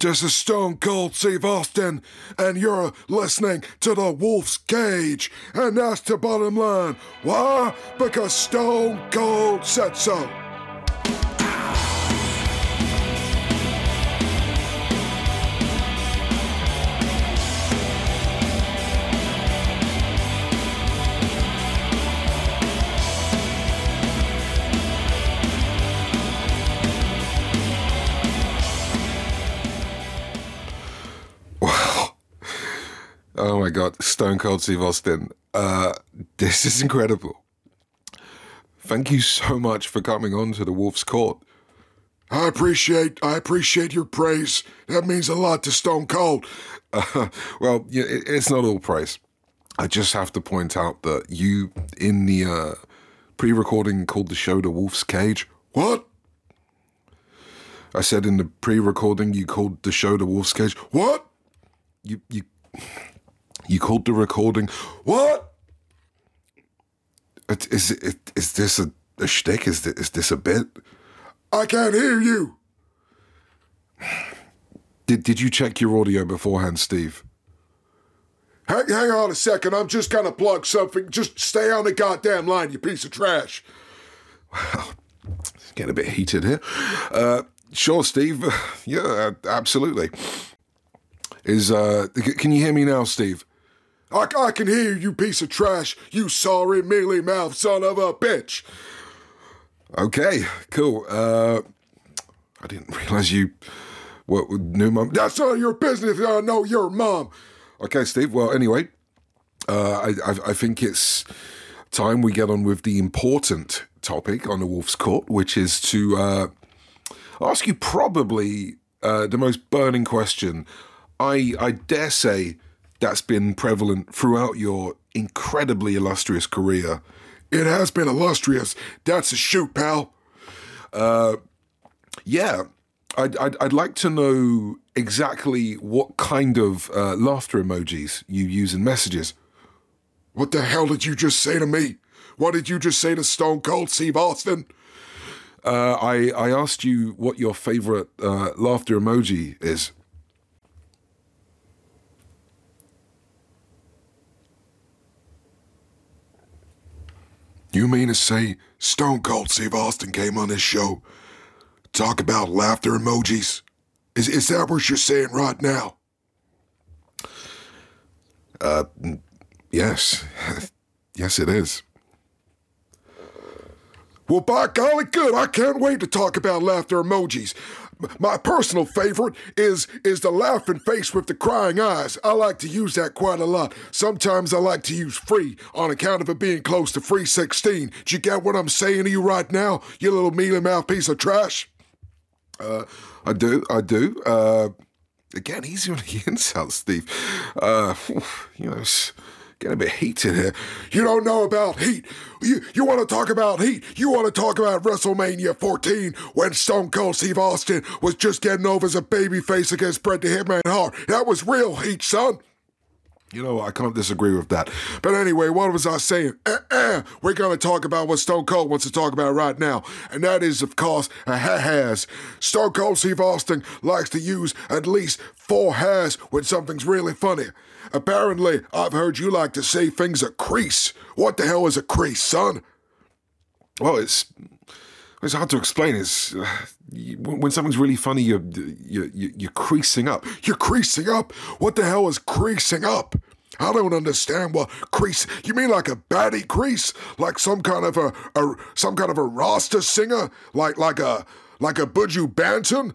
This is Stone Cold Steve Austin, and you're listening to The Wolf's Cage. And that's the bottom line. Why? Because Stone Cold said so. Oh my God, Stone Cold Steve Austin. Uh, this is incredible. Thank you so much for coming on to the Wolf's Court. I appreciate I appreciate your praise. That means a lot to Stone Cold. Uh, well, it's not all praise. I just have to point out that you in the uh, pre-recording called the show the Wolf's Cage. What? I said in the pre-recording you called the show the Wolf's Cage. What? You you you called the recording. What? Is it is this a, a shtick? Is this, is this a bit? I can't hear you. Did did you check your audio beforehand, Steve? Hang, hang on a second. I'm just gonna plug something. Just stay on the goddamn line, you piece of trash. Well, it's getting a bit heated here. Uh, sure, Steve. Yeah, uh, absolutely. Is uh, can you hear me now, Steve? I, I can hear you, piece of trash. You sorry, mealy mouth son of a bitch. Okay, cool. Uh, I didn't realize you what new mom? That's none of your business. I know your mom. Okay, Steve. Well, anyway, uh, I, I I think it's time we get on with the important topic on the Wolf's Court, which is to uh, ask you probably uh, the most burning question. I I dare say that's been prevalent throughout your incredibly illustrious career. It has been illustrious. That's a shoot, pal. Uh, yeah, I'd, I'd, I'd like to know exactly what kind of uh, laughter emojis you use in messages. What the hell did you just say to me? What did you just say to Stone Cold Steve Austin? Uh, I, I asked you what your favorite uh, laughter emoji is. You mean to say Stone Cold Steve Austin came on this show? Talk about laughter emojis? Is, is that what you're saying right now? Uh, yes. yes, it is. Well, by golly, good. I can't wait to talk about laughter emojis. My personal favorite is is the laughing face with the crying eyes. I like to use that quite a lot. Sometimes I like to use free on account of it being close to free 16. Do you get what I'm saying to you right now, you little mealy mouth piece of trash? Uh, I do, I do. Uh, again, easy on the insults, Steve. Uh, you know, getting a bit heat in here. You don't know about heat. You you want to talk about heat? You want to talk about WrestleMania 14 when Stone Cold Steve Austin was just getting over as a babyface against Bret the Hitman Hart? That was real heat, son. You know, I can't disagree with that. But anyway, what was I saying? Uh-uh. We're going to talk about what Stone Cold wants to talk about right now. And that is, of course, a ha-has. Stone Cold Steve Austin likes to use at least four has when something's really funny. Apparently, I've heard you like to say things a crease. What the hell is a crease, son? Well, it's it's hard to explain. It's uh, when something's really funny, you're, you're you're creasing up. You're creasing up. What the hell is creasing up? I don't understand what crease. You mean like a baddie crease, like some kind of a, a some kind of a Rasta singer, like like a like a Buju Banton,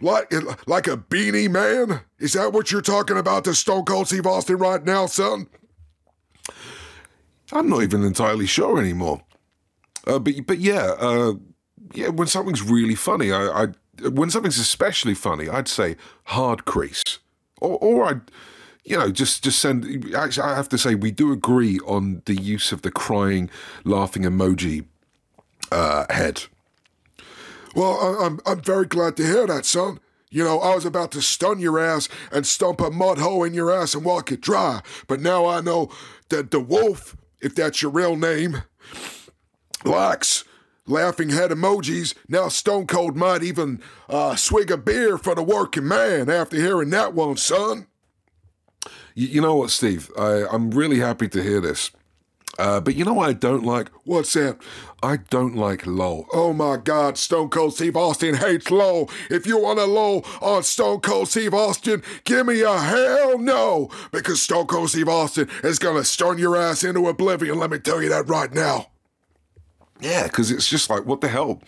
like like a Beenie Man? Is that what you're talking about to Stone Cold Steve Austin right now, son? I'm not even entirely sure anymore. Uh, but but yeah, uh, yeah. When something's really funny, I, I when something's especially funny, I'd say hard crease, or or I'd you know just just send. Actually, I have to say we do agree on the use of the crying, laughing emoji uh, head. Well, I, I'm I'm very glad to hear that, son. You know, I was about to stun your ass and stump a mud hole in your ass and walk it dry, but now I know that the wolf, if that's your real name, likes laughing head emojis. Now Stone Cold might even uh, swig a beer for the working man after hearing that one, son. You, you know what, Steve? I, I'm really happy to hear this. Uh, but you know what I don't like? What's that? I don't like LOL. Oh my God, Stone Cold Steve Austin hates LOL. If you want a LOL on Stone Cold Steve Austin, give me a hell no, because Stone Cold Steve Austin is gonna stun your ass into oblivion. Let me tell you that right now. Yeah, because it's just like, what the hell?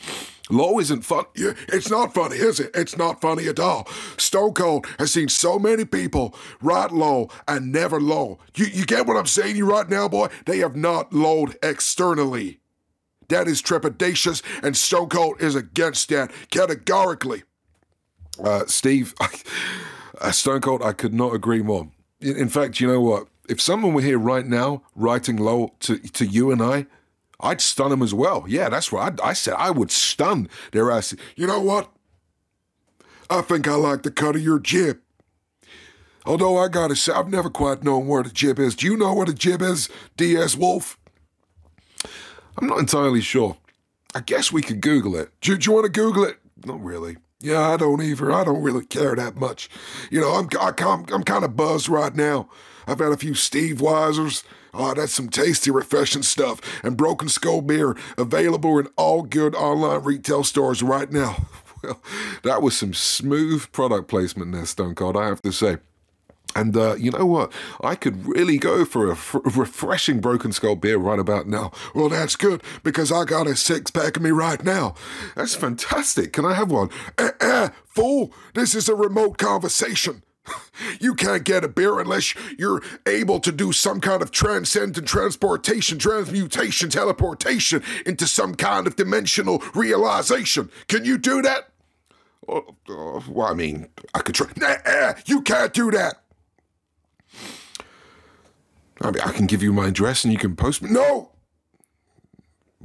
LOL isn't fun. It's not funny, is it? It's not funny at all. Stone Cold has seen so many people write low and never low. You, you get what I'm saying you right now, boy? They have not lowed externally. That is trepidatious, and Stone Cold is against that categorically. Uh, Steve, uh, Stone Cold, I could not agree more. In, in fact, you know what? If someone were here right now writing low to, to you and I, I'd stun them as well. Yeah, that's right. I, I said I would stun their ass. You know what? I think I like the cut of your jib. Although I gotta say, I've never quite known where the jib is. Do you know where the jib is, DS Wolf? I'm not entirely sure. I guess we could Google it. Do, do you want to Google it? Not really. Yeah, I don't either. I don't really care that much. You know, I'm I, I'm, I'm kind of buzzed right now. I've had a few Steve Weisers. Oh, that's some tasty, refreshing stuff. And Broken Skull beer available in all good online retail stores right now. Well, that was some smooth product placement there, Stone Cold, I have to say. And uh, you know what? I could really go for a f- refreshing Broken Skull beer right about now. Well, that's good because I got a six pack of me right now. That's fantastic. Can I have one? Eh, eh, fool, this is a remote conversation. You can't get a beer unless you're able to do some kind of transcendent transportation, transmutation, teleportation into some kind of dimensional realization. Can you do that? Uh, uh, well, I mean, I could try. Nah, you can't do that. I mean, I can give you my address and you can post me. No.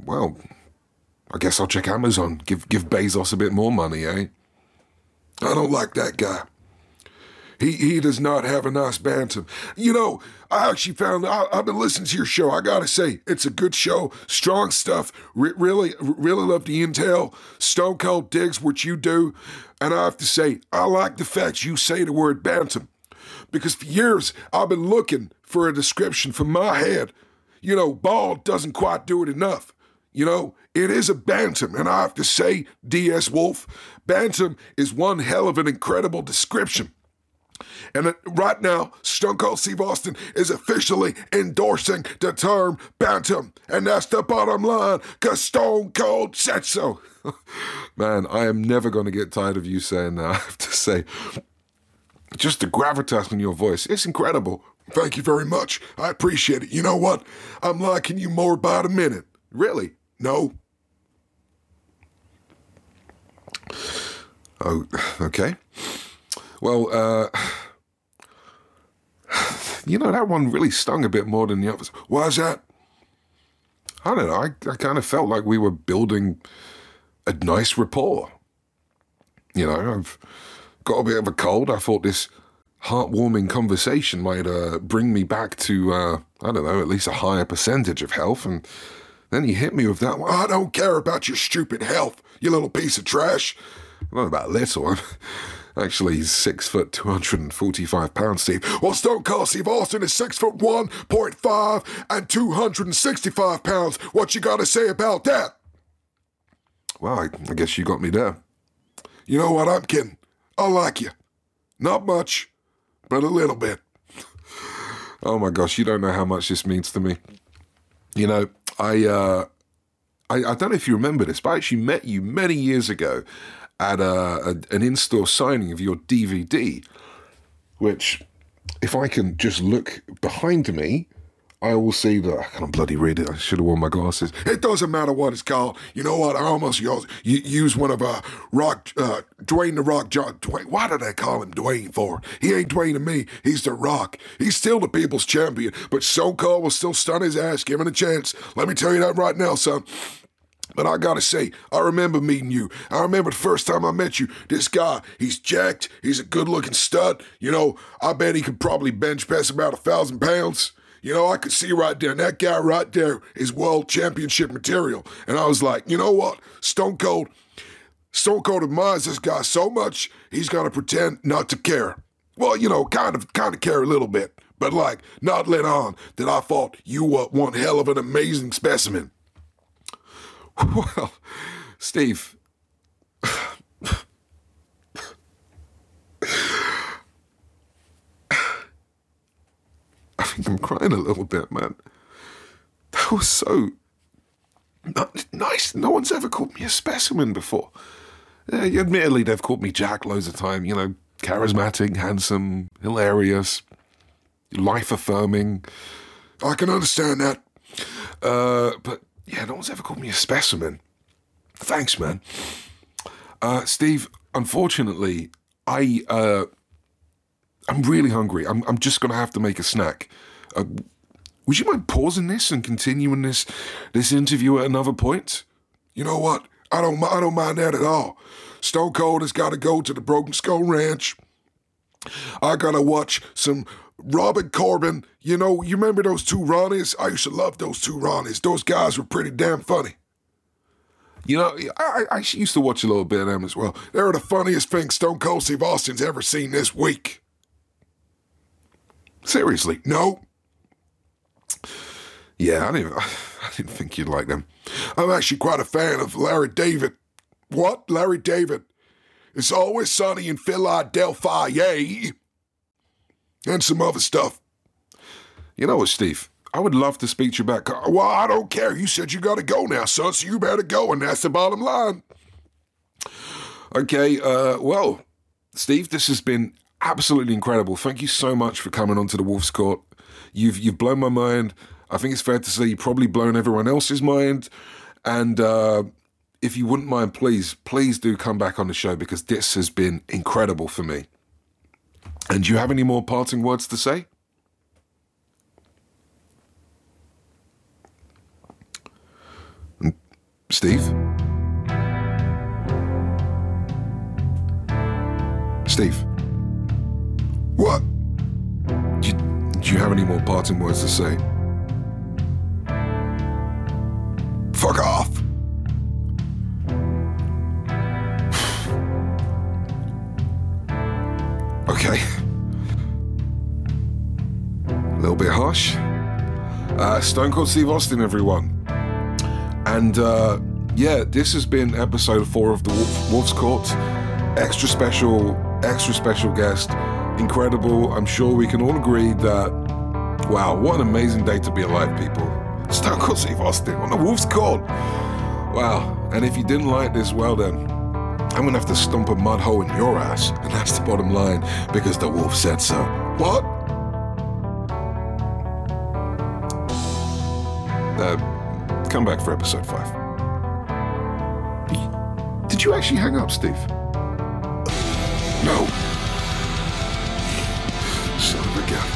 Well, I guess I'll check Amazon. Give give Bezos a bit more money, eh? I don't like that guy. He he does not have a nice bantam. You know, I actually found I, have been listening to your show. I gotta say, it's a good show. Strong stuff. Re- really, really love the intel. Stone Cold digs what you do, and I have to say, I like the fact you say the word bantam, because for years I've been looking for a description for my head. You know, bald doesn't quite do it enough. You know, it is a bantam, and I have to say, D.S. Wolf, bantam is one hell of an incredible description. And right now, Stone Cold Steve Austin is officially endorsing the term bantam. And that's the bottom line, because Stone Cold said so. Man, I am never going to get tired of you saying that, I have to say. Just the gravitas in your voice, it's incredible. Thank you very much. I appreciate it. You know what? I'm liking you more by the minute. Really? No. Oh, okay. Well, uh, you know, that one really stung a bit more than the others. Why's that? I don't know. I, I kind of felt like we were building a nice rapport. You know, I've got a bit of a cold. I thought this heartwarming conversation might uh, bring me back to, uh, I don't know, at least a higher percentage of health. And then he hit me with that one. I don't care about your stupid health, you little piece of trash. Not about little. Actually, he's six foot, 245 pounds, Steve. Well, Stone Cold Steve Austin is six foot one point five and 265 pounds. What you got to say about that? Well, I, I guess you got me there. You know what? I'm kidding. I like you. Not much, but a little bit. oh my gosh, you don't know how much this means to me. You know, I, uh, I, I don't know if you remember this, but I actually met you many years ago at a, a, an in store signing of your DVD, which, if I can just look behind me, I will see that I can't bloody read it. I should have worn my glasses. It doesn't matter what it's called. You know what? I almost use one of uh, Rock, uh, Dwayne the Rock John. Dwayne, why did I call him Dwayne for? He ain't Dwayne to me. He's the Rock. He's still the people's champion, but So Cold will still stun his ass, given a chance. Let me tell you that right now, son. But I gotta say, I remember meeting you. I remember the first time I met you. This guy, he's jacked. He's a good looking stud. You know, I bet he could probably bench press about a thousand pounds. you know, I could see right there, that guy right there is world championship material. And I was like, you know what? Stone Cold, Stone Cold admires this guy so much, he's gonna pretend not to care. Well, you know, kind of, kind of care a little bit, but like, not let on that I thought you were one hell of an amazing specimen. Well, Steve. I think I'm crying a little bit, man. That was so nice. No one's ever called me a specimen before. Yeah, admittedly, they've called me Jack loads of time. You know, charismatic, handsome, hilarious, life affirming. I can understand that. Uh, but yeah, no one's ever called me a specimen. Thanks, man. Uh, Steve, unfortunately, I uh, I'm really hungry. I'm I'm just gonna have to make a snack. Uh, would you mind pausing this and continuing this this interview at another point? You know what? I don't I don't mind that at all. Stone Cold has got to go to the Broken Skull Ranch. I gotta watch some Robin Corbin. You know, you remember those two Ronnies? I used to love those two Ronnies. Those guys were pretty damn funny. You know, I, I used to watch a little bit of them as well. They were the funniest thing Stone Cold Steve Austin's ever seen this week. Seriously, no. Yeah, I didn't. I didn't think you'd like them. I'm actually quite a fan of Larry David. What, Larry David? It's always sunny in Philadelphia, yay, and some other stuff. You know what, Steve? I would love to speak to you back. Well, I don't care. You said you got to go now, son, so you better go, and that's the bottom line. Okay, uh, well, Steve, this has been absolutely incredible. Thank you so much for coming onto the Wolf's Court. You've you've blown my mind. I think it's fair to say you've probably blown everyone else's mind. And uh, if you wouldn't mind, please, please do come back on the show because this has been incredible for me. And do you have any more parting words to say? Mm, Steve? Steve? What? Do you, do you have any more parting words to say? Okay. A little bit harsh. Uh, Stone Cold Steve Austin, everyone. And uh, yeah, this has been episode four of the Wolf, Wolf's Court. Extra special, extra special guest. Incredible. I'm sure we can all agree that, wow, what an amazing day to be alive, people. Stone Cold Steve Austin on the Wolf's Court. Wow. And if you didn't like this, well then, I'm gonna have to stomp a mud hole in your ass, and that's the bottom line, because the wolf said so. What? Uh, come back for episode five. Did you actually hang up, Steve? No. Son of a gun.